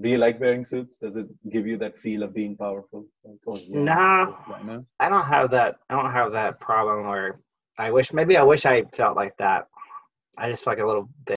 Do you like wearing suits? Does it give you that feel of being powerful? Like, oh, yeah, Nah. right? I don't have that. I don't have that problem where I wish. Maybe I wish I felt like that. I just feel like a little bit.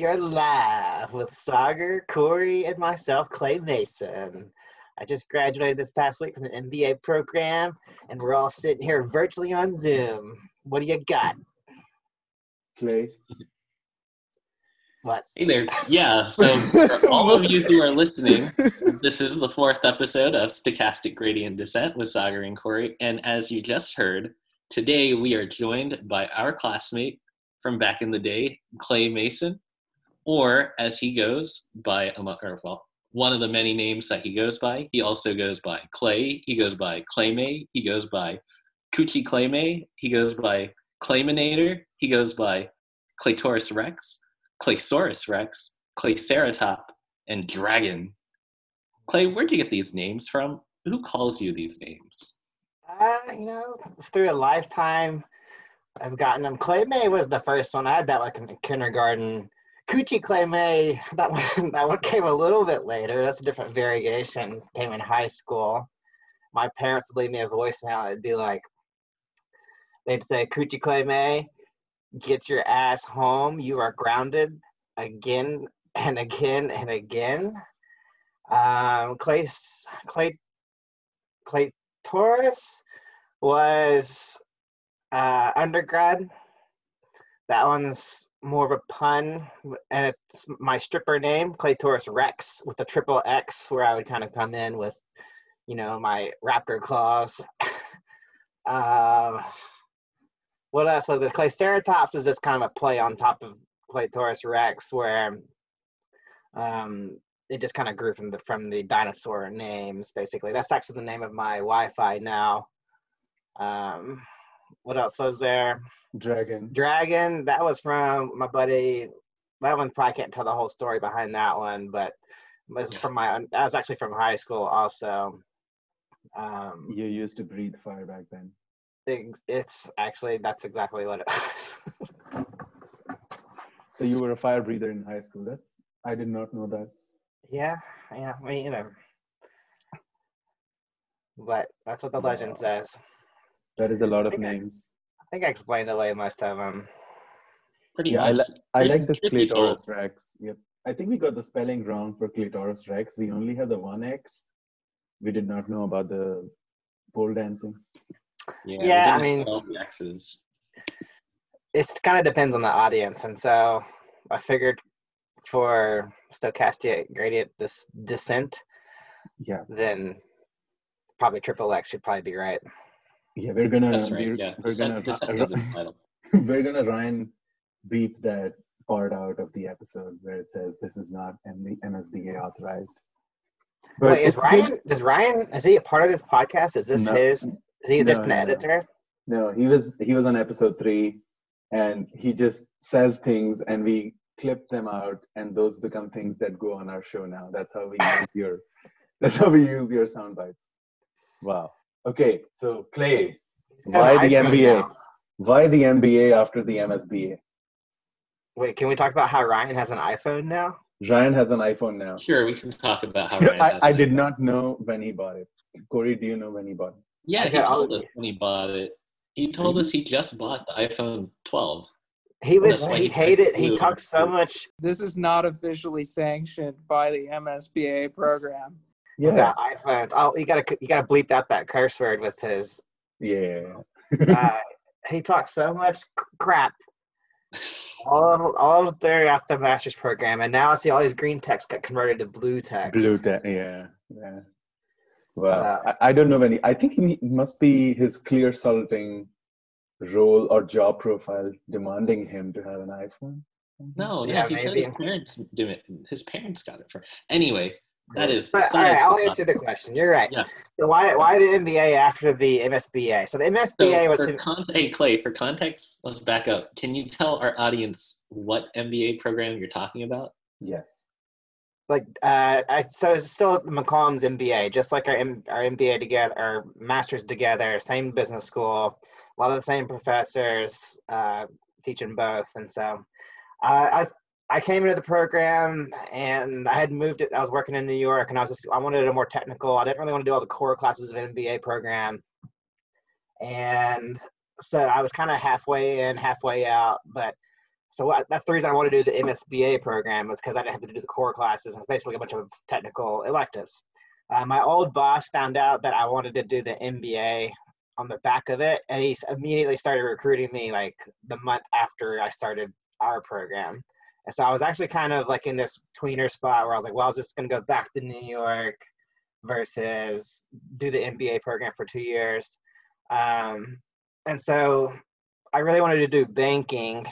Yeah, we are live with Sagar, Corey, and myself, Clay Mason. I just graduated this past week from the MBA program, and we're all sitting here virtually on Zoom. What do you got? Clay. What? Hey there. Yeah, so for all of you who are listening, this is the fourth episode of Stochastic Gradient Descent with Sagar and Corey. And as you just heard, today we are joined by our classmate from back in the day, Clay Mason, or as he goes by, or well, one of the many names that he goes by. He also goes by Clay, he goes by Claymay, he goes by Coochie Claymay, he goes by Clayminator, he goes by Claytaurus Rex. Claysaurus Rex, Clayceratop, and Dragon. Clay, where'd you get these names from? Who calls you these names? Uh, you know, through a lifetime, I've gotten them. Clay May was the first one. I had that like in kindergarten. Coochie Clay May, that one, that one came a little bit later. That's a different variation. Came in high school. My parents would leave me a voicemail. It'd be like, they'd say, Coochie Clay May, get your ass home. You are grounded again and again and again. Um, Clay, Clay, Clay Taurus was uh, undergrad. That one's more of a pun, and it's my stripper name, Claytaurus Rex, with a triple X, where I would kind of come in with, you know, my raptor claws. um, what else was it? Clayceratops is just kind of a play on top of Claytaurus Rex, where um, it just kind of grew from the from the dinosaur names, basically. That's actually the name of my Wi-Fi now. Um, what else was there? Dragon. Dragon. That was from my buddy. That one probably can't tell the whole story behind that one, but it was from my. That was actually from high school, also. Um, You used to breathe fire back then. it- it's actually that's exactly what it was. So you were a fire breather in high school. That's I did not know that. yeah, yeah. I mean, you know. But that's what the legend Wow. says. That is a lot of names. I think I explained away most of them. Pretty Yeah, I, much. li- I like the tricky tool. Claytaurus Rex. Yep. I think we got the spelling wrong for Claytaurus Rex. We only have the one X. We did not know about the pole dancing. Yeah, Yeah, I mean- all the X's. It kind of depends on the audience, and so I figured for stochastic gradient dis- descent, Yeah, then probably triple X should probably be right. Yeah. We're gonna That's right. we're, Yeah, we're descent, gonna descent is in the title. we're gonna Ryan beep that part out of the episode where it says this is not M- MSBA authorized. But Wait, is it's good- Ryan? Is Ryan? Is he a part of this podcast? Is this No. his? Is he just No, an no, no. editor? No, he was he was on episode three, and he just says things, and we clip them out, and those become things that go on our show now. That's how we use your that's how we use your sound bites. Wow. Okay, so Clay, why the MBA? now. Why the MBA after the MSBA? Wait, can we talk about how Ryan has an iPhone now? Ryan has an iPhone now. Sure, we can talk about how Ryan I, has I it. did not know when he bought it. Corey, do you know when he bought it? Yeah, he Okay, I'll- told us when he bought it. He told mm-hmm. us he just bought the iPhone 12. He was. He he hated. He flew talked so much This is not officially sanctioned by the MSBA program. About iPhones. Oh, you gotta. You gotta bleep out that curse word with his. yeah. Uh, he talks so much crap all all throughout the master's program, and now I see all these green text got converted to blue text. Blue text, yeah, yeah. Well, Uh, I, I don't know any. I think he must be his Clearsulting role or job profile demanding him to have an iPhone. No, Yeah, no, he said his parents do it. His parents got it for. Anyway, That is. But all right, I'll the answer the question. You're right. Yeah. So why why the MBA after the MSBA? So the MSBA So was for to, con- hey Clay, for context, let's back up. Can you tell our audience what MBA program you're talking about? Yes. like uh, I, so it's still the McCombs MBA, just like our M, our MBA together, our masters together, same business school, a lot of the same professors uh, teaching both, and so uh, I I came into the program and I had moved it. I was working in New York, and I was just I wanted a more technical. I didn't really want to do all the core classes of an MBA program, and so I was kind of halfway in, halfway out, but so what, that's the reason I want to do the MSBA program was because I didn't have to do the core classes it's basically a bunch of technical electives. Uh, my old boss found out that I wanted to do the MBA on the back of it, and he immediately started recruiting me like the month after I started our program. And so I was actually kind of like in this tweener spot where I was like, well, I was just going to go back to New York versus do the MBA program for two years. Um, and so I really wanted to do banking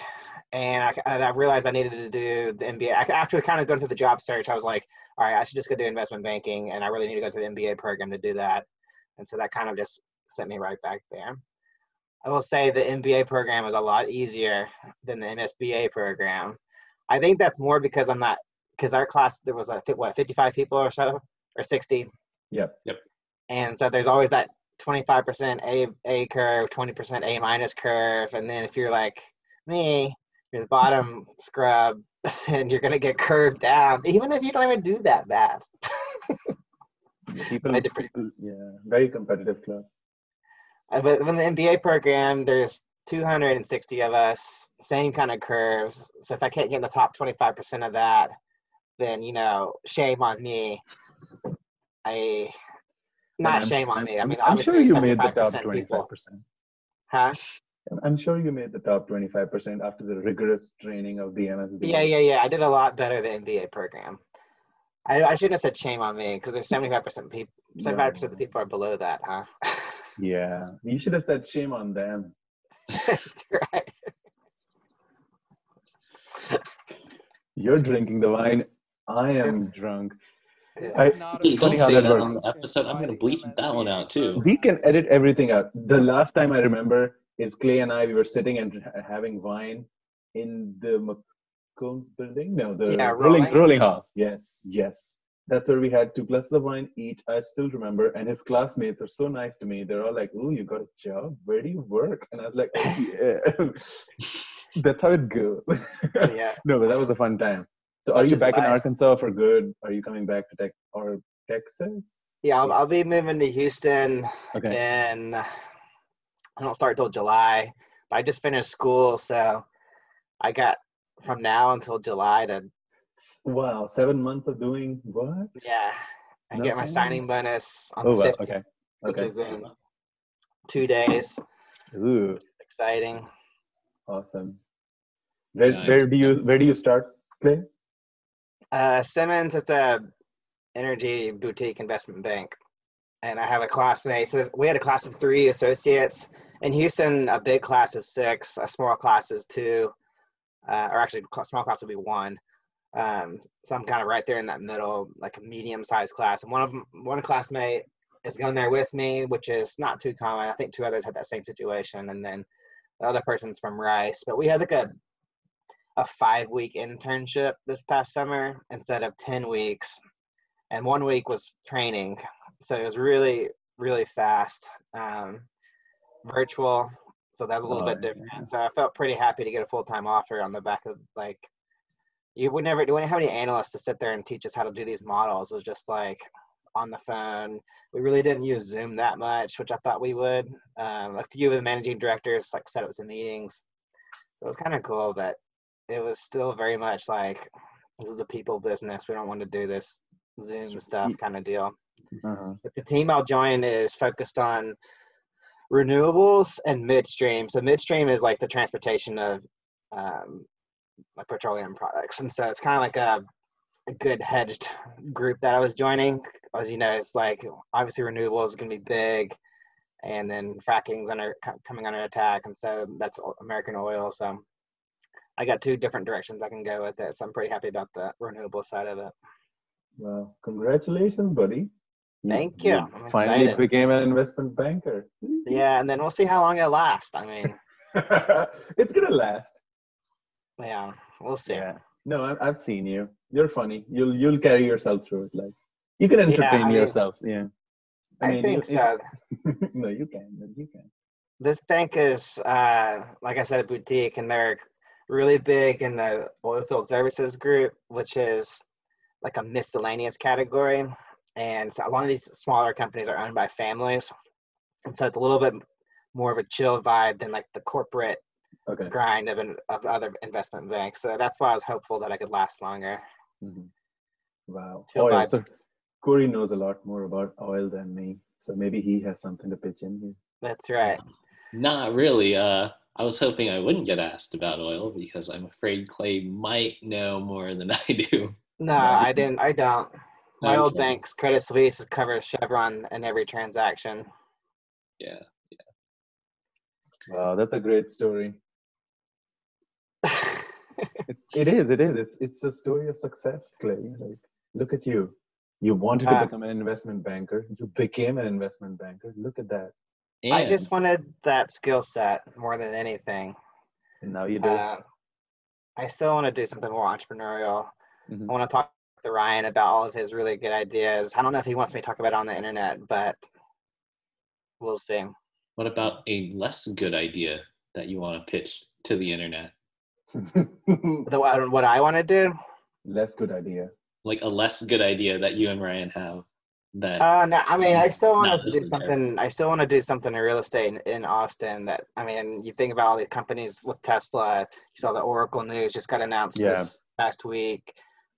and I, I realized I needed to do the MBA. After kind of going through the job search, I was like, all right, I should just go do investment banking, and I really need to go to the MBA program to do that. And so that kind of just sent me right back there. I will say the MBA program is a lot easier than the MSBA program. I think that's more because I'm not because our class there was a what 55 people or so or 60. Yep. Yep. And so there's always that 25% A A curve, 20% A minus curve, and then if you're like me, you're the bottom scrub, and you're gonna get curved down, even if you don't even do that bad. People, I did pretty- people- yeah, very competitive class. Uh, But in the MBA program, there's 260 of us, same kind of curves. So if I can't get in the top 25% of that, then you know, shame on me. I not I'm- shame on I'm- me. I mean, I'm sure you made the top 75% 25 people. percent. Huh? I'm sure you made the top 25 percent after the rigorous training of the MSB. Yeah, yeah, yeah. I did a lot better than MBA program. I, I shouldn't have said shame on me because there's 75% people. 75% of the people are below that, huh? Yeah, you should have said shame on them. That's right. You're drinking the wine. I am drunk. This I- is not Hey, a don't funny how say that that on works. the episode. I'm gonna bleep that one out, too. We can edit everything out. The last time I remember is Clay and I. We were sitting and having wine in the McCombs building. No, the Yeah, Rowling Rowling. Rowling hall. Yes, yes. That's where we had two glasses of wine each. I still remember. And his classmates are so nice to me. They're all like, "Ooh, you got a job? Where do you work?" And I was like, "Oh yeah." That's how it goes. Yeah. no, but that was a fun time. So, are you back in. Arkansas for good? Are you coming back to Tex or Texas? Yeah, I'll, I'll be moving to Houston Okay. and I don't start till July. But I just finished school, so I got from now until July to Wow, seven months of doing what? yeah. I get my Nothing. signing bonus on Oh, the wow. 15th, Okay. which is in two days. Ooh, Exciting. awesome. Where Nice. where do you where do you start, Clay? Uh, Simmons, it's a energy boutique investment bank, and I have a classmate. So we had a class of three associates in Houston. A big class is six, a small class is two, uh, or actually, small class would be one. Um, so I'm kind of right there in that middle, like a medium-sized class. And one of 'em- one classmate is going there with me, which is not too common. I think two others had that same situation, and then the other person's from Rice. But we had like a a five week internship this past summer instead of 10 weeks. And one week was training. So it was really, really fast. Um, virtual. So that's a little Oh, bit yeah. different. So I felt pretty happy to get a full time offer on the back of like, you would never, you wouldn't have any analysts to sit there and teach us how to do these models. It was just like on the phone. We really didn't use Zoom that much, which I thought we would. Um, like you with the managing directors, like set up some meetings. So it was kind of cool, but it was still very much like this is a people business. We don't want to do this Zoom stuff kind of deal. Uh-huh. But the team I'll join is focused on renewables and midstream. So midstream is like the transportation of um, like petroleum products, and so it's kind of like a a good hedged group that I was joining. As you know, it's like obviously renewables is going to be big, and then fracking's under coming under attack, and so that's American oil. So I got two different directions I can go with it. So I'm pretty happy about the renewable side of it. Well, congratulations, buddy. Thank you. I'm finally excited. became an investment banker. Yeah, and then we'll see how long it lasts. I mean, it's gonna last. Yeah, we'll see. Yeah. No, I've, I've seen you. You're funny. You'll you'll carry yourself through it. Like you can entertain I mean, yourself. Yeah. I, mean, think you- so. no, you can. You can. This bank is, uh, like I said, a boutique, and they're really big in the oilfield services group, which is like a miscellaneous category. And so a lot of these smaller companies are owned by families, and so it's a little bit more of a chill vibe than like the corporate Okay. grind of, an, of other investment banks. So that's why I was hopeful that I could last longer. Mhm. Wow. Chill Oil. vibes. So Corey knows a lot more about oil than me. So maybe he has something to pitch in here. That's right. Not really. Uh, I was hoping I wouldn't get asked about oil because I'm afraid Clay might know more than I do. No, I didn't. I don't. My old banks, Credit Suisse, covers Chevron in every transaction. Yeah. Yeah. Wow, that's a great story. It, it is. It is. It's it's a story of success, Clay. Like, look at you. You wanted to Uh, become an investment banker. You became an investment banker. Look at that. And I just wanted that skill set more than anything. And now you do. Uh, I still want to do something more entrepreneurial. Mhm. I want to talk to Ryan about all of his really good ideas. I don't know if he wants me to talk about it on the internet, but we'll see. what about a less good idea that you want to pitch to the internet? The, what what I want to do? Less good idea. Like a less good idea that you and Ryan have that Uh, no, I mean, I still want to do just in there. something. I still want to do something in real estate in, in Austin. That I mean, you think about all these companies with Tesla. You saw the Oracle news just got announced Yeah. this past week.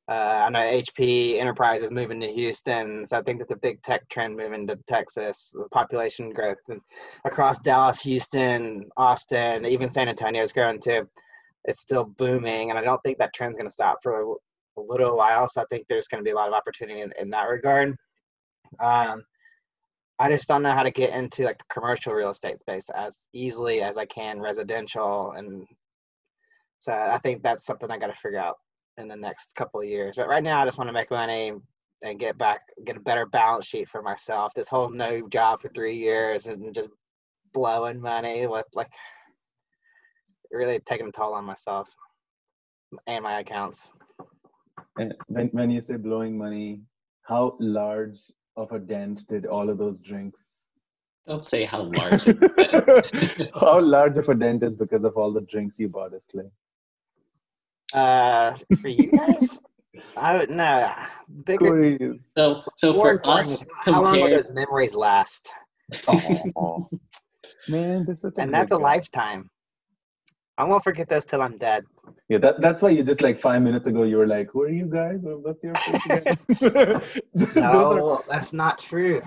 Uh, I know HP Enterprise is moving to Houston, so I think that's a big tech trend moving to Texas. The population growth and across Dallas, Houston, Austin, even San Antonio is growing too. It's still booming, and I don't think that trend's going to stop for a, a little while. So I think there's going to be a lot of opportunity in, in that regard. Um, I just don't know how to get into like the commercial real estate space as easily as I can residential, and so I think that's something I got to figure out in the next couple of years. But right now, I just want to make money and get back, get a better balance sheet for myself. This whole no job for three years and just blowing money with like really taking a toll on myself and my accounts. And when when you say blowing money, how large of a dent did all of those drinks? don't say how large how large of a dent is because of all the drinks you bought us, Clay? Uh, for you guys, I would no bigger. Corey is. So so more for us is how long will those memories last? Aw. Man, this is And that's a lifetime. I won't forget those till I'm dead. Yeah, that, that's why you just like five minutes ago you were like, "Who are you guys? What's your face again?" Those are No, that's not true.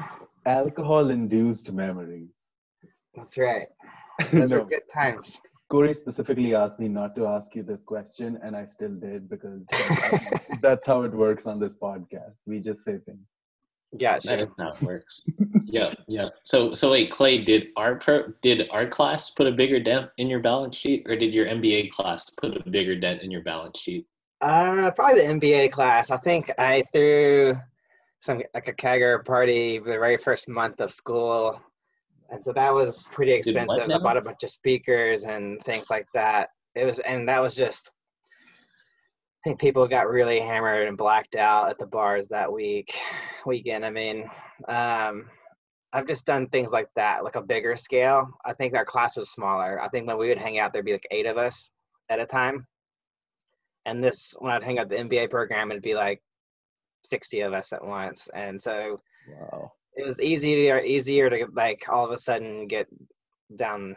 alcohol-induced memories. That's right. Those no, were good times. Corey specifically asked me not to ask you this question, and I still did because that's how it works on this podcast. We just say things. Yeah, that is how it works. yeah, yeah. So so wait, Clay, did our pro did our class put a bigger dent in your balance sheet, or did your MBA class put a bigger dent in your balance sheet? Uh, probably the MBA class. I think I threw some like a kegger party the very first month of school, and so that was pretty expensive. I bought a bunch of speakers and things like that. It was, and that was just. I think people got really hammered and blacked out at the bars that week, weekend. I mean, um, I've just done things like that, like a bigger scale. I think our class was smaller. I think when we would hang out, there'd be like eight of us at a time. And this, when I'd hang out the MBA program, it'd be like 60 of us at once. And so Wow. it was easier, easier to like all of a sudden get down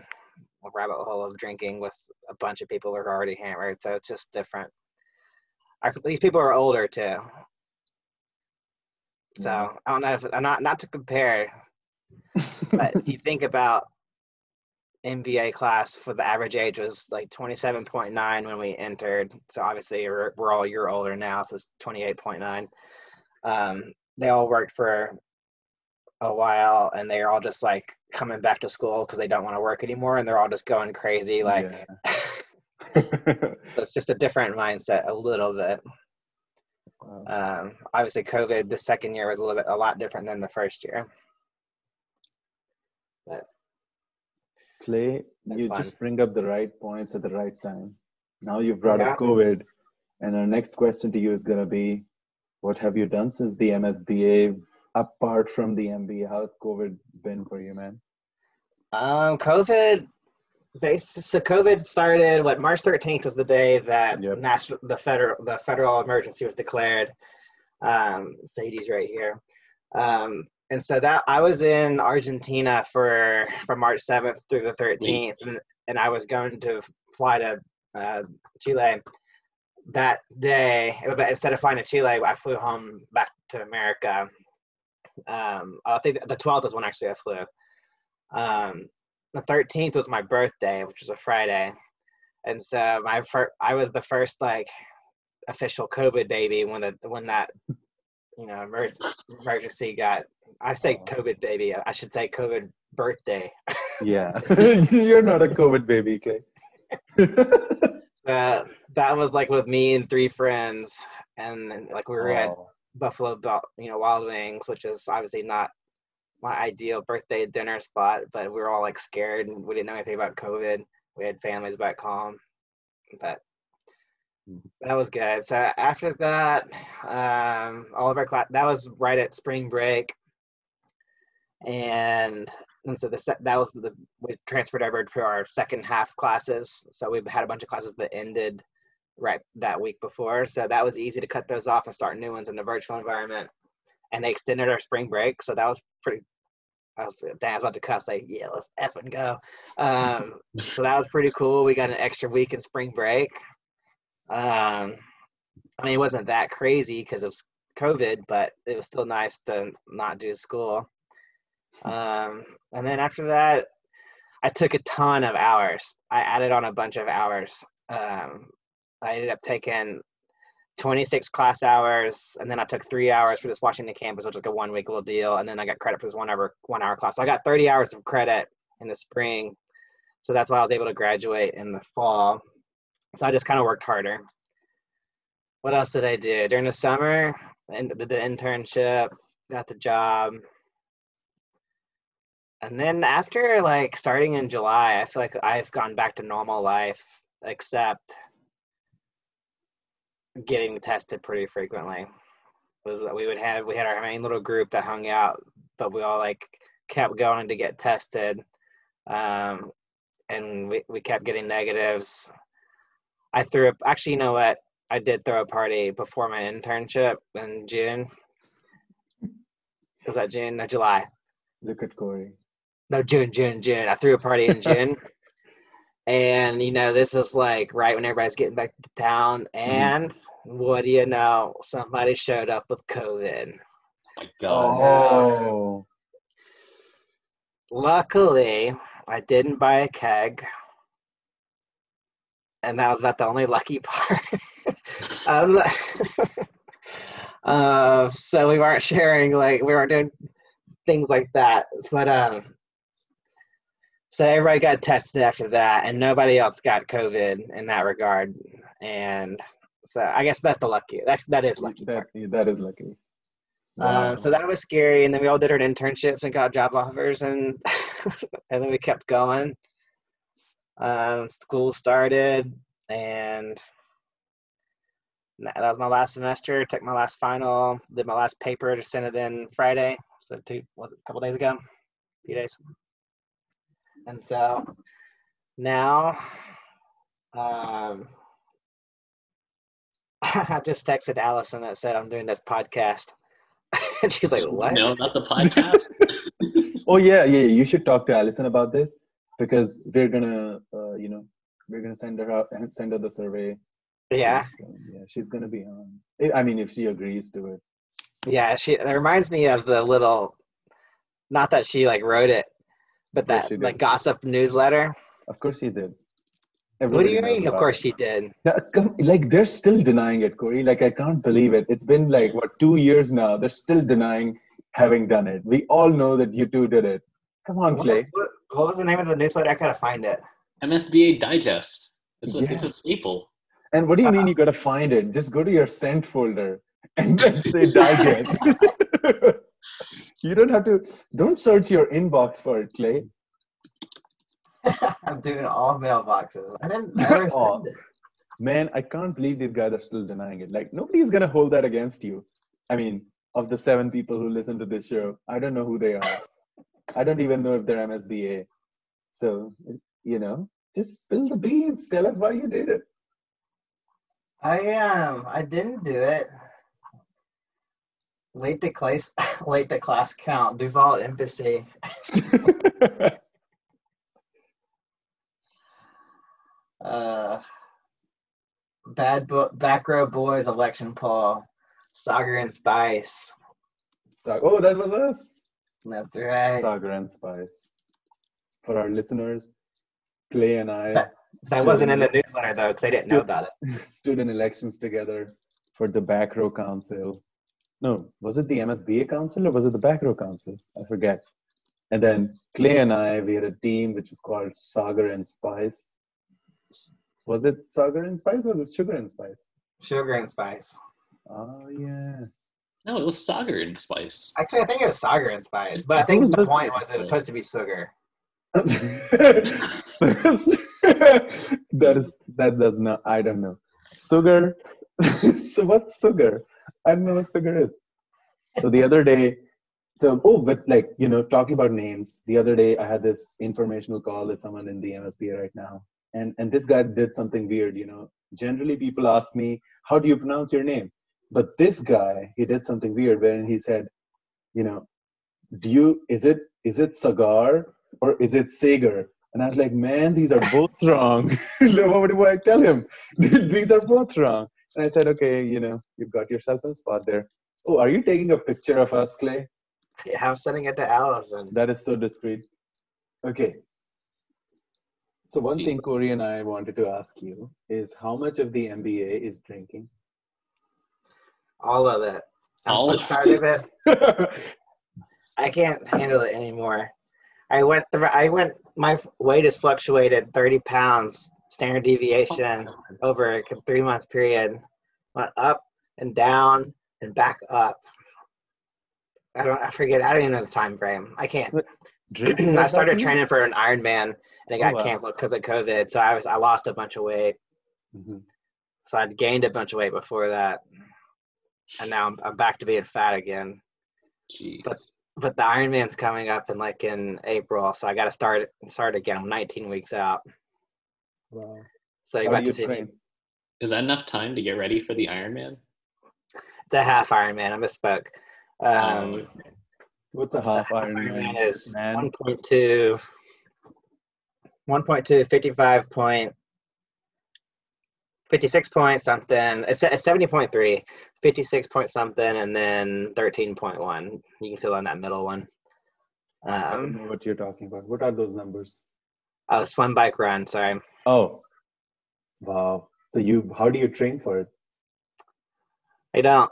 a rabbit hole of drinking with a bunch of people who are already hammered. So it's just different. I, these people are older too. So I don't know if not not to compare, but if you think about MBA class for the average age was like 27.9 when we entered. So obviously we're, we're all a year older now, so it's 28.9. Um, they all worked for a while and they're all just like coming back to school because they don't want to work anymore and they're all just going crazy. Like Yeah. it's just a different mindset a little bit. Um, obviously, COVID the second year was a little bit a lot different than the first year. But Clay, you fine. just bring up the right points at the right time. Now you've brought Yeah. up COVID, and our next question to you is going to be what have you done since the MSBA apart from the MBA? How's COVID been for you, man? Um, COVID, so COVID started. What March thirteenth was the day that Yep. national, the federal, the federal emergency was declared. Um, Sadie's right here, um, and so that I was in Argentina for from March seventh through the thirteenth, and, and I was going to fly to uh, Chile that day. But instead of flying to Chile, I flew home back to America. Um, I think the twelfth is when actually I flew. Um, the 13th was my birthday, which was a Friday. And so my first, I was the first like official COVID baby when the when that you know emer- emergency got. I say COVID baby. I should say COVID birthday. Yeah, you're not a COVID baby, Clay. Uh, that was like with me and three friends, and like we were at Buffalo, you know, Wild Wings, which is obviously not my ideal birthday dinner spot, but we were all like scared and we didn't know anything about COVID. We had families back home, but that was good. So after that, um, all of our class that was right at spring break, and and so the that was the we transferred over to our second half classes. So we had a bunch of classes that ended right that week before. So that was easy to cut those off and start new ones in the virtual environment. And they extended our spring break, so that was pretty. I was, was about to cuss, like, yeah, let's and go. Um, so that was pretty cool. We got an extra week in spring break. Um, I mean, it wasn't that crazy because it was COVID, but it was still nice to not do school. Um, and then after that, I took a ton of hours. I added on a bunch of hours. Um, I ended up taking 26 class hours, and then I took three hours for this Washington campus, which is like a one week little deal, and then I got credit for this one hour one hour class. So I got 30 hours of credit in the spring. So that's why I was able to graduate in the fall. So I just kind of worked harder. What else did I do during the summer? And did the internship, got the job, and then after like starting in July, I feel like I've gone back to normal life, except getting tested pretty frequently. Was that we would have we had our main little group that hung out, but we all like kept going to get tested, um, and we we kept getting negatives. I threw up. Actually, you know what? I did throw a party before my internship in June. Was that June? No, July. look at Corey. No, June, June, June. I threw a party in June. and, you know, this was like right when everybody's getting back to town. And what do you know? Somebody showed up with COVID. my God. Oh, Luckily, I didn't buy a keg. And that was about the only lucky part. um, uh, so we weren't sharing, like, we weren't doing things like that. But, um, so everybody got tested after that, and nobody else got COVID in that regard. And so I guess that's the lucky, that's, that is lucky that, that is lucky. Um, so that was scary, and then we all did our internships and got job offers, and and then we kept going. Um, school started, and that that was my last semester. Took my last final, did my last paper, to send it in Friday. So two was it a couple days ago, a few days. And so now, um, I just texted Allison that said I'm doing this podcast. and she's like, "What?" No, not the podcast. oh yeah, yeah. You should talk to Allison about this because we're gonna, uh, you know, we're gonna send her out and send her the survey. Yeah, So, yeah, she's gonna be on. I- I mean, if she agrees to it. yeah. She it reminds me of the little, not that she like wrote it, but Yes, that she did. like gossip newsletter. Of course, he did. What do you mean? Of course it. she did. Now, come, like they're still denying it, Corey. Like I can't believe it. It's been like what two years now. They're still denying having done it. We all know that you two did it. Come on, Clay. what, what was the name of the newsletter? I gotta find it. MSBA Digest. It's a, it's a staple. And what do you mean Uh-huh. you gotta find it? Just go to your sent folder and then say digest. you don't have to. Don't search your inbox for it, Clay. I'm doing all mailboxes. I didn't ever Oh. send it. Man, I can't believe these guys are still denying it. Like nobody's gonna hold that against you. I mean, of the seven people who listen to this show, I don't know who they are. I don't even know if they're MSBA. So you know, just spill the beans. Tell us why you did it. I um I didn't do it. Late to class late to class count. Duval Embassy. Uh Bad Bo- Back Row Boys election poll. Sagar and Spice. so, oh, that was us. That's right. Sagar and Spice. For our listeners, Clay and I That stood wasn't in in- the newsletter though, because they didn't know about it. stood in elections together for the back row council. No, was it the MSBA council or was it the back row council? I forget. And then Clay and I, we had a team which was called Sagar and Spice. Was it Sagar and Spice or was it Sugar and Spice? Sugar and Spice. Oh yeah. No, it was Sagar and Spice. Actually, I think it was Sagar and Spice, but I think the point was it was supposed to be sugar. that is that does not I don't know. Sugar. so what's sugar? I don't know what sugar is. So the other day, so oh, but like you know, talking about names. The other day, I had this informational call with someone in the MSBA right now, and and this guy did something weird. You know, generally people ask me, "How do you pronounce your name?" But this guy, he did something weird when he said, "You know, do you is it is it Sagar or is it Sager?" And I was like, "Man, these are both wrong." what do I tell him? these are both wrong. And I said, "Okay, you know, you've got yourself a spot there." Oh, are you taking a picture of us, Clay? Yeah, I'm sending it to Allison. That is so discreet. Okay. So one thing Corey and I wanted to ask you is how much of the MBA is drinking? All of it. I'm All so tired of it. I can't handle it anymore. I went through. I went. My weight has fluctuated 30 pounds standard deviation over a three month period. Went up and down and back up. I don't. I forget. I don't even know the time frame. I can't. I started training for an Ironman and it Oh, got wow. canceled because of COVID. So I was. I lost a bunch of weight. Mhm. So I'd gained a bunch of weight before that, and now I'm, I'm back to being fat again. Gee. But but the Ironman's coming up in like in April, so I got to start start again. I'm 19 weeks out, Wow. so you How got to see me. Is that enough time to get ready for the Ironman? It's a half Ironman. I misspoke. Um, What's a what's the half Ironman? Ironman is man? 1.2, 1.2, 55 point, 56 point something. It's, it's 70.3, 56 point something, and then 13.1. You can fill in that middle one. I don't Um, know what you're talking about. What are those numbers? Oh, swim, bike, run. Sorry. Oh, wow. So you, how do you train for it? I don't.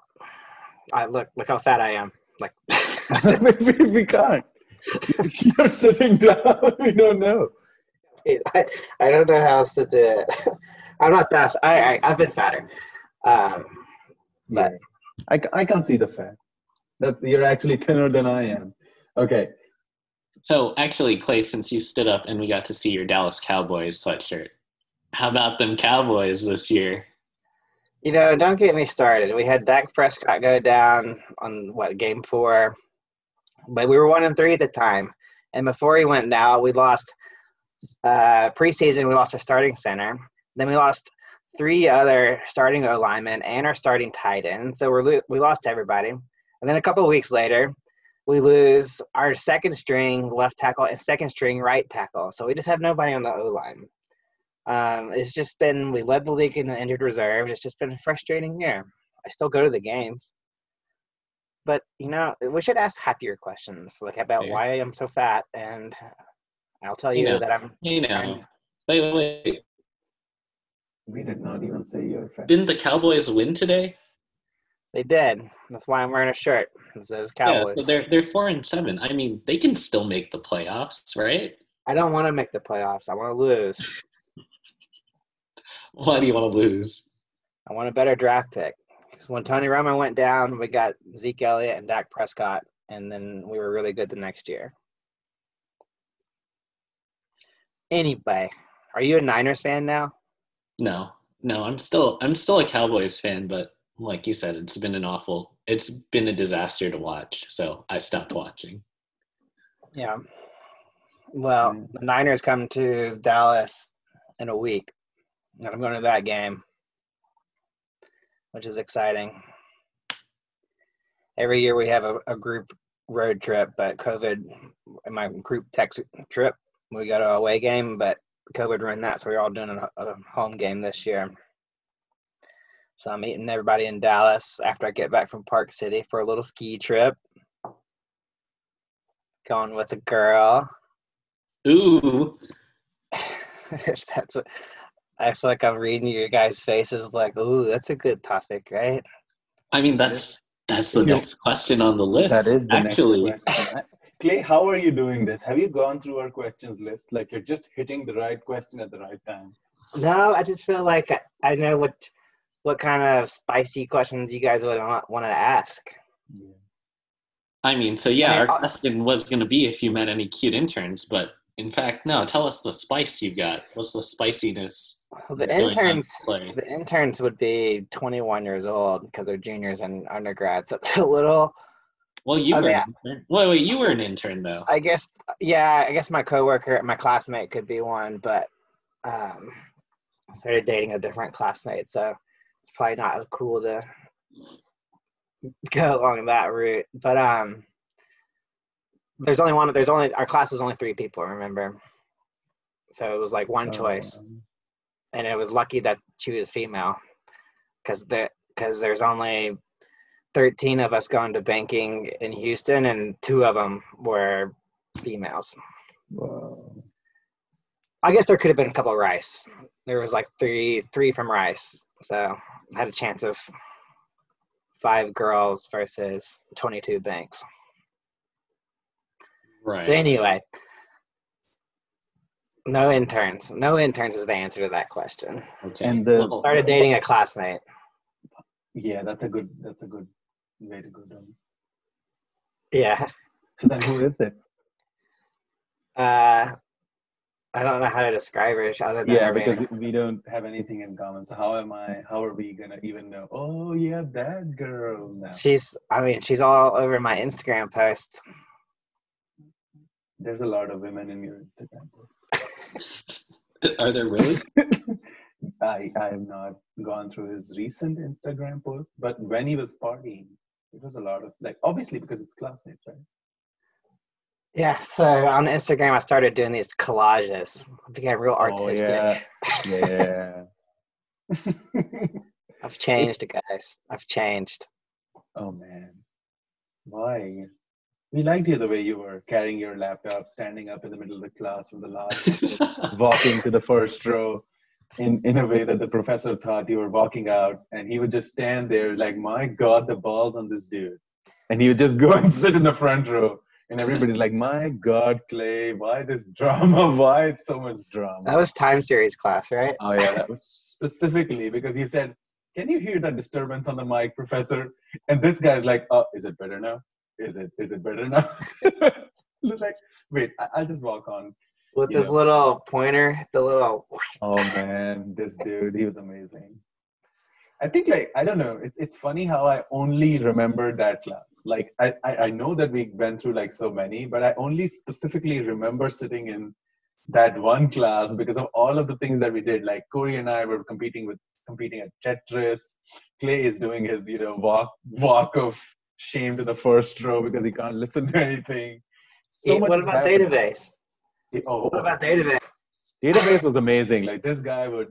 I look look how fat I am. Like we, we can't. You're sitting down. We don't know. I, I don't know how else to do it. I'm not that. I, I I've been fatter. Um, But- Yeah. I, I can't see the fat. That you're actually thinner than I am. Okay. So actually, Clay, since you stood up and we got to see your Dallas Cowboys sweatshirt, how about them Cowboys this year? you know, don't get me started. We had Dak Prescott go down on what game four, but we were one and three at the time. And before he went down, we lost uh, preseason. We lost our starting center. Then we lost three other starting alignment and our starting tight end. So lo- we lost everybody. And then a couple weeks later, we lose our second string left tackle and second string right tackle. So we just have nobody on the O line. Um, it's just been we led the league in the injured reserve. It's just been a frustrating year. I still go to the games, but you know we should ask happier questions like about Fair. why I'm so fat, and I'll tell you You know. that I'm. You know, wait, wait, wait. We did not even say you're fat. Didn't the Cowboys win today? They did. That's why I'm wearing a shirt that says Cowboys. Yeah, so they're they're four and seven. I mean, they can still make the playoffs, right? I don't want to make the playoffs. I want to lose. Why do you want to lose? I want a better draft pick. So when Tony Romo went down, we got Zeke Elliott and Dak Prescott, and then we were really good the next year. Anyway, are you a Niners fan now? No, no, I'm still I'm still a Cowboys fan, but like you said, it's been an awful, it's been a disaster to watch. So I stopped watching. Yeah. Well, Mm. the Niners come to Dallas in a week, and I'm going to that game, which is exciting. Every year we have a, a group road trip, but COVID, my group text trip, we go to a away game, but COVID ruined that, so we're all doing a, a home game this year. So I'm meeting everybody in Dallas after I get back from Park City for a little ski trip. Going with a girl. Ooh, that's a, I feel like I'm reading your guys' faces like, ooh, that's a good topic, right? I mean that's that's the If next question on the list. That is the actually. next question. Clay, how are you doing this? Have you gone through our questions list? Like you're just hitting the right question at the right time. No, I just feel like I, I know what what kind of spicy questions you guys would want, to ask. I mean, so yeah, I mean, our I'll- question was going to be if you met any cute interns, but in fact, no. Tell us the spice you've got. What's the spiciness? Well, the that's going on interns, the interns would be 21 years old because they're juniors and undergrads. So it's a little. Well, you I were. mean, an intern. Wait, wait, you were an intern though. I guess, yeah, I guess my coworker, my classmate could be one, but um, I started dating a different classmate, so it's probably not as cool to go along that route. But um, there's only one. There's only our class was only three people. Remember, so it was like one choice, Um, and it was lucky that she was female, because there because there's only 13 of us going to banking in Houston, and two of them were females. wow. I guess there could have been a couple of Rice. There was like three three from Rice, so I had a chance of five girls versus 22 banks. Right. So anyway, no interns. No interns is the answer to that question. Okay. And the- Started dating a classmate. Yeah, that's a good. That's a good way to go down. Yeah. So then, who is it? Uh, I don't know how to describe her other than Yeah, her being- because we don't have anything in common. So how am I? How are we gonna even know? Oh yeah, that girl. Now she's. I mean, she's all over my Instagram posts. there's a lot of women in your Instagram. Are there really? I I have not gone through his recent Instagram post, but when he was partying, it was a lot of like obviously because it's classmates, right? Yeah. So on Instagram, I started doing these collages. I became real artistic. Oh, yeah. Yeah. I've changed, guys. I've changed. oh man, why? We liked you the way you were carrying your laptop, standing up in the middle of the class from the last, bench, walking to the first row, in in a way that the professor thought you were walking out, and he would just stand there like, my God, the balls on this dude, and he would just go and sit in the front row. And everybody's like, "My God, Clay, why this drama? Why so much drama?" That was time series class, right? Oh yeah, that was specifically because he said, "Can you hear that disturbance on the mic, Professor?" And this guy's like, "Oh, is it better now? Is it? Is it better now?" It's like, wait, I- I'll just walk on. With Yeah. this little pointer, the little. Oh man, this dude, he was amazing. I think like I don't know. It's it's funny how I only remember that class. Like I, I I know that we went through like so many, but I only specifically remember sitting in that one class because of all of the things that we did. Like Corey and I were competing with competing at Tetris. Clay is doing his you know walk walk of shame to the first row because he can't listen to anything. So much what about happening. database? Oh, What oh. about database? database was amazing. Like this guy would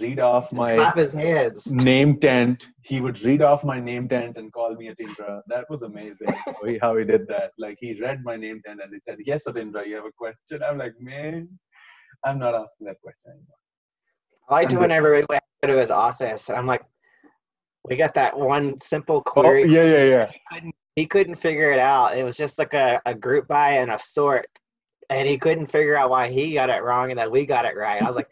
read off my Clap his hands. name tent. He would read off my name tent and call me Atindra. That was amazing how he, how he did that. Like he read my name tent and he said, "Yes, Atindra, you have a question." I'm like, man, I'm not asking that question anymore. I liked it And the- whenever we went to his office. and I'm like, we got that one simple Oh query. yeah, yeah, yeah. He couldn't figure it out. It was just like a, a group by and a sort. And he couldn't figure out why he got it wrong and that we got it right. I was like,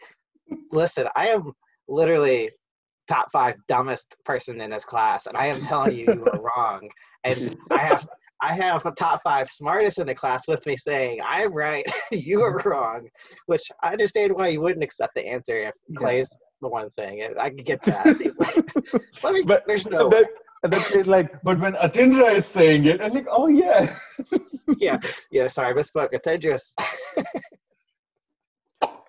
listen, I am literally top five dumbest person in this class, and I am telling you, you are wrong. And I have I have a top five smartest in the class with me saying I'm right, you are mm-hmm. wrong. Which I understand why you wouldn't accept the answer if. Clay's the one saying it. I can get that. Like, Let me. But there's no. and then, and then she's like, but when Atindra is saying it, I'm like, oh yeah. yeah, yeah. Sorry, I misspoke. Atindra's.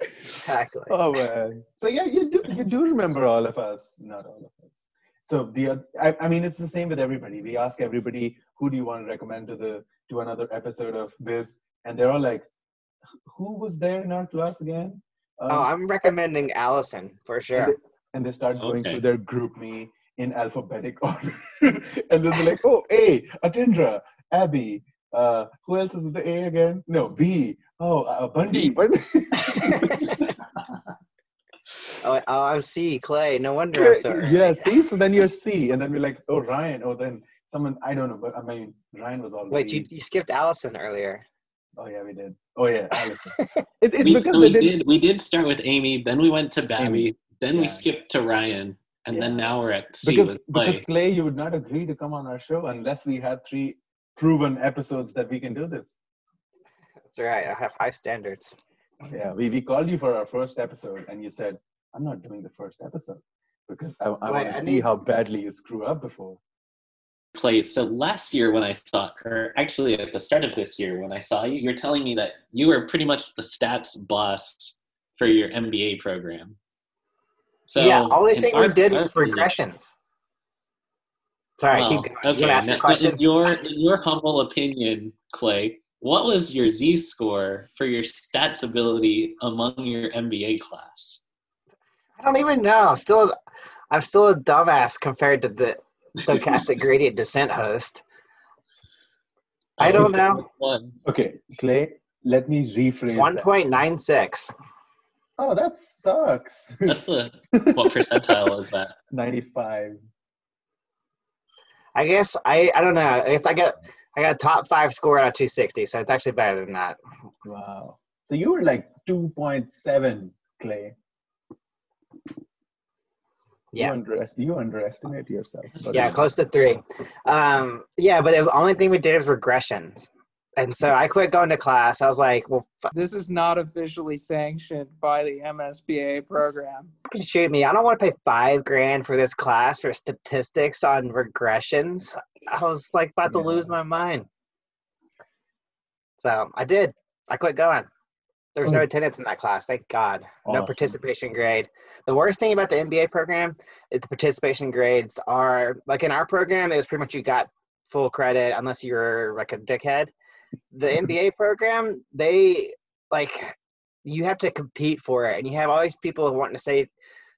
Exactly. Oh man. So yeah, you do you do remember all of us, not all of us. So the I, I mean it's the same with everybody. We ask everybody who do you want to recommend to the to another episode of this, and they're all like, who was there in our class again? Um, Oh, I'm recommending Allison for and, sure. they, and they start going Okay. through their GroupMe in alphabetic order, and then they're like, oh A, Atindra, Abby. Uh, who else is the A again? No, B. Oh, uh, Bundy. Bundy. oh, oh, I'm C. Clay. No wonder. I'm so yeah, see, so then you're C, and then we're like, oh Ryan, oh then someone I don't know, but I mean Ryan was all. Wait, you, you skipped Allison earlier. Oh yeah, we did. Oh yeah, Allison. it, it's We, because so we did. did we did start with Amy, then we went to Babby, Amy. then we skipped to Ryan, and then now we're at C Because with because Clay. Clay, you would not agree to come on our show unless we had three proven episodes that we can do this. That's right. I have high standards. Yeah, we, we called you for our first episode, and you said, "I'm not doing the first episode because I, I want to see how badly you screw up before." Place. so last year when I saw, or actually at the start of this year when I saw you, you're telling me that you were pretty much the stats boss for your MBA program. So yeah, only in thing we did was opinion- regressions. Sorry, Well, keep going. Okay, want to ask me now, question? in your in your humble opinion, Clay, what was your Z score for your stats ability among your MBA class? I don't even know. I'm still, I'm still a dumbass compared to the stochastic gradient descent host. I don't know. One. Okay, Clay, let me rephrase. One that. point nine six. Oh, that sucks. That's the what percentile is that? Ninety-five. I guess I, I don't know. I guess I got, I got a top five score out of two sixty, so it's actually better than that. Wow. So you were like 2.7, Clay. Yeah. You, underest- you underestimate yourself. Yeah, close to three. Um, yeah, but the only thing we did was regressions, and so I quit going to class. I was like, well, This is not officially sanctioned by the MSBA program. fucking shoot me. I don't want to pay five grand for this class for statistics on regressions. I was like about to lose my mind. So I did. I quit going. There was no Oh. attendance in that class. Thank God. No participation grade. The worst thing about the MBA program is the participation grades are like in our program, it was pretty much you got full credit unless you were like a dickhead. The MBA program, they like you have to compete for it and you have all these people wanting to say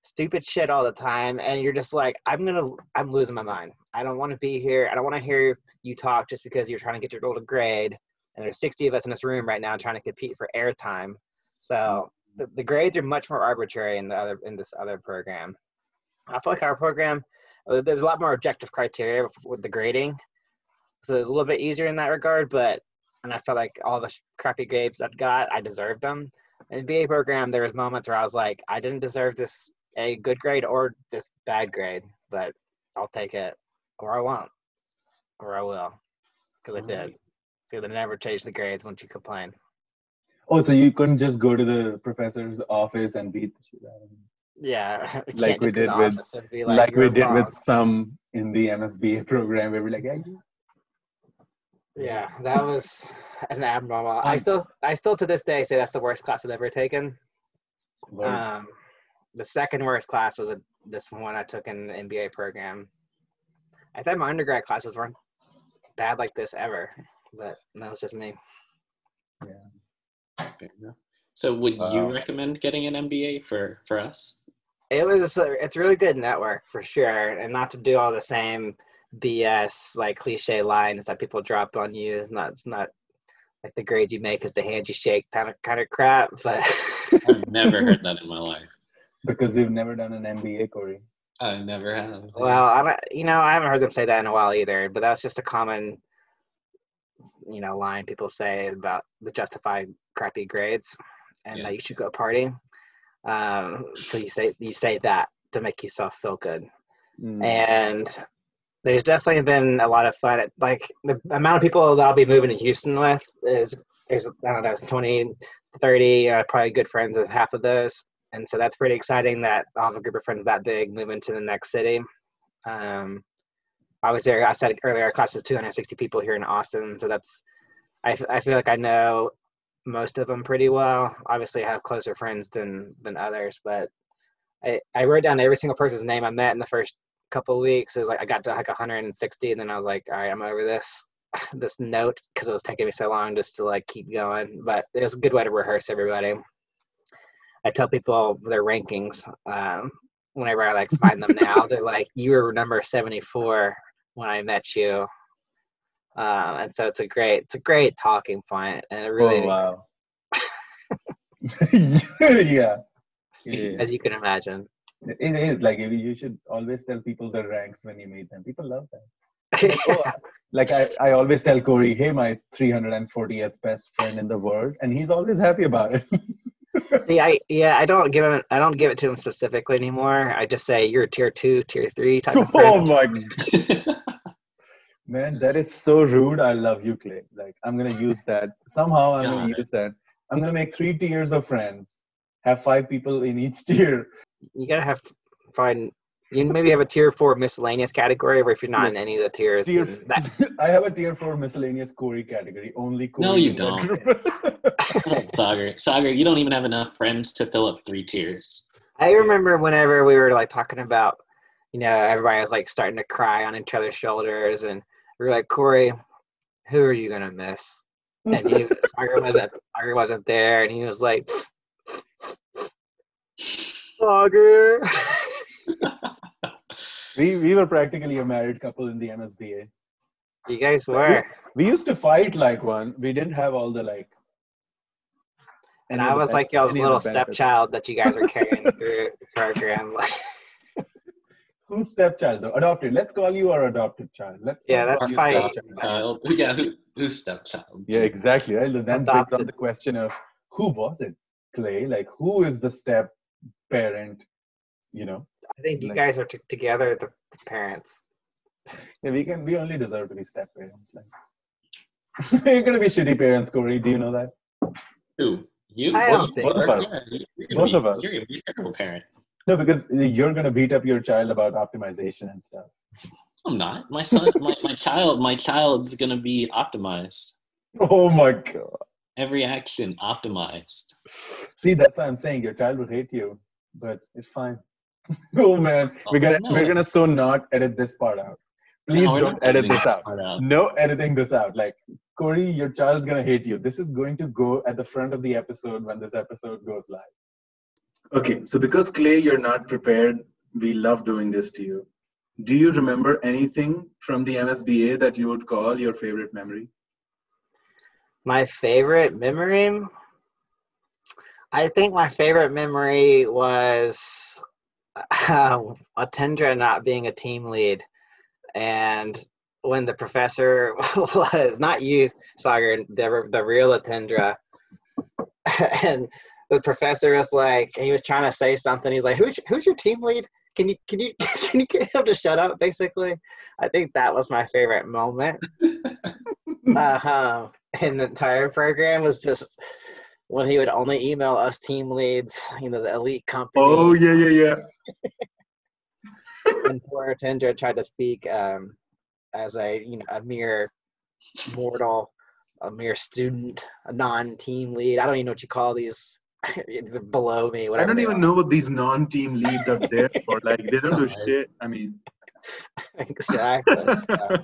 stupid shit all the time and you're just like i'm gonna i'm losing my mind. I don't want to be here. I don't want to hear you talk just because you're trying to get your little grade and there's 60 of us in this room right now trying to compete for airtime. So the, the grades are much more arbitrary in the other in this other program. I feel like our program uh, there's a lot more objective criteria with the grading so it's a little bit easier in that regard but and i felt like all the crappy grades I'd got i deserved them in the BA program, there was moments where I was like, I didn't deserve this a good grade or this bad grade, but I'll take it, or I won't, or I will, because I did. Because I never change the grades once you complain. Oh, so you couldn't just go to the professor's office and beat the shit out of him? Yeah, Like we just go to did with- be Like, we did wrong." with some in the MSBA program where we're like, yeah, you Yeah, that was an abnormal. I Um, still, I still to this day say that's the worst class I've ever taken. Um, the second worst class was a, this one I took in the MBA program. I thought my undergrad classes weren't bad like this ever, but that was just me. Yeah. So would you recommend getting an MBA for for us? It was a, it's really good network for sure, and not to do all the same BS like cliche lines that people drop on you. It's not it's not like the grades you make is the hand you shake kind of kind of crap, but I've never heard that in my life. because we've never done an MBA, Corey. I never have. Well, I don't, you know, I haven't heard them say that in a while either, but that's just a common, you know, line people say about the justify crappy grades and Yeah. that you should go party. Um, so you say you say that, to make yourself feel good. Mm. And there's definitely been a lot of fun. Like the amount of people that I'll be moving to Houston with is is I don't know, it's 20, 30, uh, probably good friends with half of those. And so that's pretty exciting that I'll have a group of friends that big moving to the next city. Um, I was there. I said earlier, our class is 260 people here in Austin, so that's. I, I feel like I know most of them pretty well. Obviously, I have closer friends than than others, but I I wrote down every single person's name I met in the first couple of weeks. It was like I got to like 160, and then I was like, all right, I'm over this this note because it was taking me so long just to like keep going. But it was a good way to rehearse everybody. I tell people their rankings um, whenever I like find them now. They're like, you were number 74 when I met you. Um, and so it's a great, it's a great talking point, and it really, oh wow. yeah. Yeah. as you can imagine. It is like you you should always tell people the ranks when you meet them. People love that. Oh, like I, I always tell Corey, hey, my 340th best friend in the world, and he's always happy about it. See, I yeah, I don't give him, I don't give it to him specifically anymore. I just say you're a tier two, tier three type of oh friend. my man, that is so rude. I love you, Clay. Like I'm gonna use that somehow. I'm Got gonna it. use that. I'm gonna make three tiers of friends. Have five people in each tier. You gotta have find. You maybe have a tier four miscellaneous category where if you're not in any of the tiers, Tier. that, I have a tier four miscellaneous Corey category. Only Corey. No, you don't. group. Sagar, Sagar, you don't even have enough friends to fill up three tiers. I remember whenever we were like talking about, you know, everybody was like starting to cry on each other's shoulders, and we were like, Corey, who are you gonna miss? And he, Sagar wasn't, Sagar wasn't there, and he was like, Sagar. we we were practically a married couple in the MSBA. you guys were, We used to fight like one. We didn't have all the like. and I was like y'all's any little stepchild that you guys are carrying through the program. Who's stepchild though? Adopted. Let's call you our adopted child. Let's Yeah, that's fine. stepchild. Child. Yeah, who, who's stepchild? Yeah, exactly. Right. Then brings up the question of who was it, Clay? Like who is the step parent? You know, I think you Like- guys are t- together, the parents. yeah, we can. We only deserve to be step parents. Like we're gonna be shitty parents, Corey. Do you know that? Who? You? I don't think- Both of us. Yeah, you- you're gonna Both be- of us. You're gonna be a terrible parent. No, because eh, you're gonna beat up your child about optimization and stuff. I'm not. My son, my, my child, my child's gonna be optimized. Oh my god. Every action optimized. See, that's why I'm saying your child will hate you, but it's fine. oh man, we're gonna no. we're gonna so not edit this part out. Please No, don't edit this out. out. No editing this out. Like Corey, your child's gonna hate you. This is going to go at the front of the episode when this episode goes live. Okay, so because Clay, you're not prepared, we love doing this to you. Do you remember anything from the MSBA that you would call your favorite memory? My favorite memory. I think my favorite memory was uh, Atindra not being a team lead, and when the professor was not you, Sagar, the the real Atindra, and the professor was like, he was trying to say something. He's like, "Who's who's your team lead? Can you can you can you get him to shut up?" Basically, I think that was my favorite moment uh, in the entire program was just when he would only email us team leads, you know, the elite company. Oh yeah, yeah, yeah. and poor Tendra tried to speak um, as a you know a mere mortal, a mere student, a non-team lead. I don't even know what you call these below me. I don't even are. know what these non-team leads are there for. Like they don't do shit. I mean, exactly. So,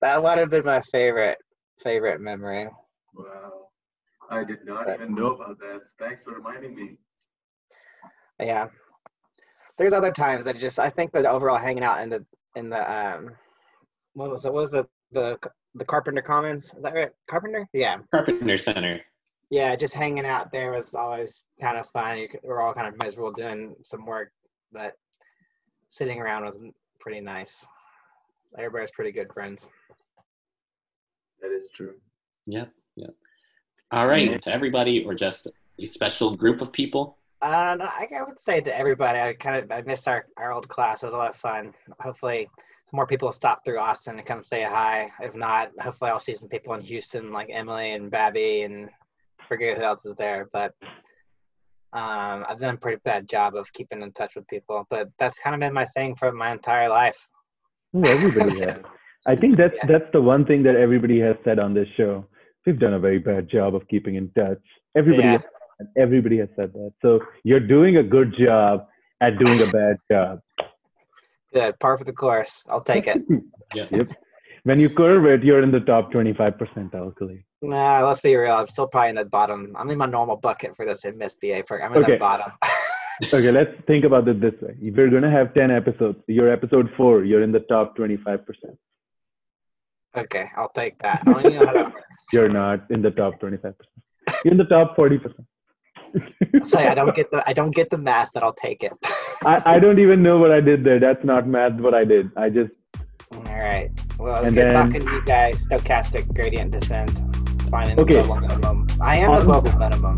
that would have been my favorite favorite memory. wow. I did not even know about that. Thanks for reminding me. Yeah. There's other times that just I think that overall hanging out in the in the um what was it what was the the the Carpenter Commons is that right Carpenter yeah Carpenter Center. yeah just hanging out there was always kind of fun you could, we're all kind of miserable doing some work but sitting around was pretty nice everybody's pretty good friends That is true. Yep. Yep. All right. To everybody, or just a special group of people. Uh, no, I I would say to everybody, I kind of I missed our, our old class. It was a lot of fun. Hopefully, more people stop through Austin and come say hi. If not, hopefully I'll see some people in Houston like Emily and Babby and forget who else is there. But um, I've done a pretty bad job of keeping in touch with people. But that's kind of been my thing for my entire life. Oh, everybody has. I think that's Yeah. that's the one thing that everybody has said on this show. We've done a very bad job of keeping in touch. Everybody, Yeah. has, everybody has said that. So you're doing a good job at doing a bad job. Good, par for the course. I'll take it. Yeah. Yep. When you curve it, you're in the top 25 percentile, Khalid. nah, let's be real. I'm still probably in the bottom. I'm in my normal bucket for this MSBA program. I'm in Okay. the bottom. Okay, let's think about it this way. If you're going to have 10 episodes, you're episode four, you're in the top 25%. Okay, I'll take that. I don't know how that works. You're not in the top 25%. You're in the top 40%. Say I don't get the I don't get the math, but I'll take it. I, I don't even know what I did there. That's not math, what I did. I just, All right. Well, it was good then- talking to you guys. Stochastic gradient descent. Finding Okay. the global minimum. I am the global minimum.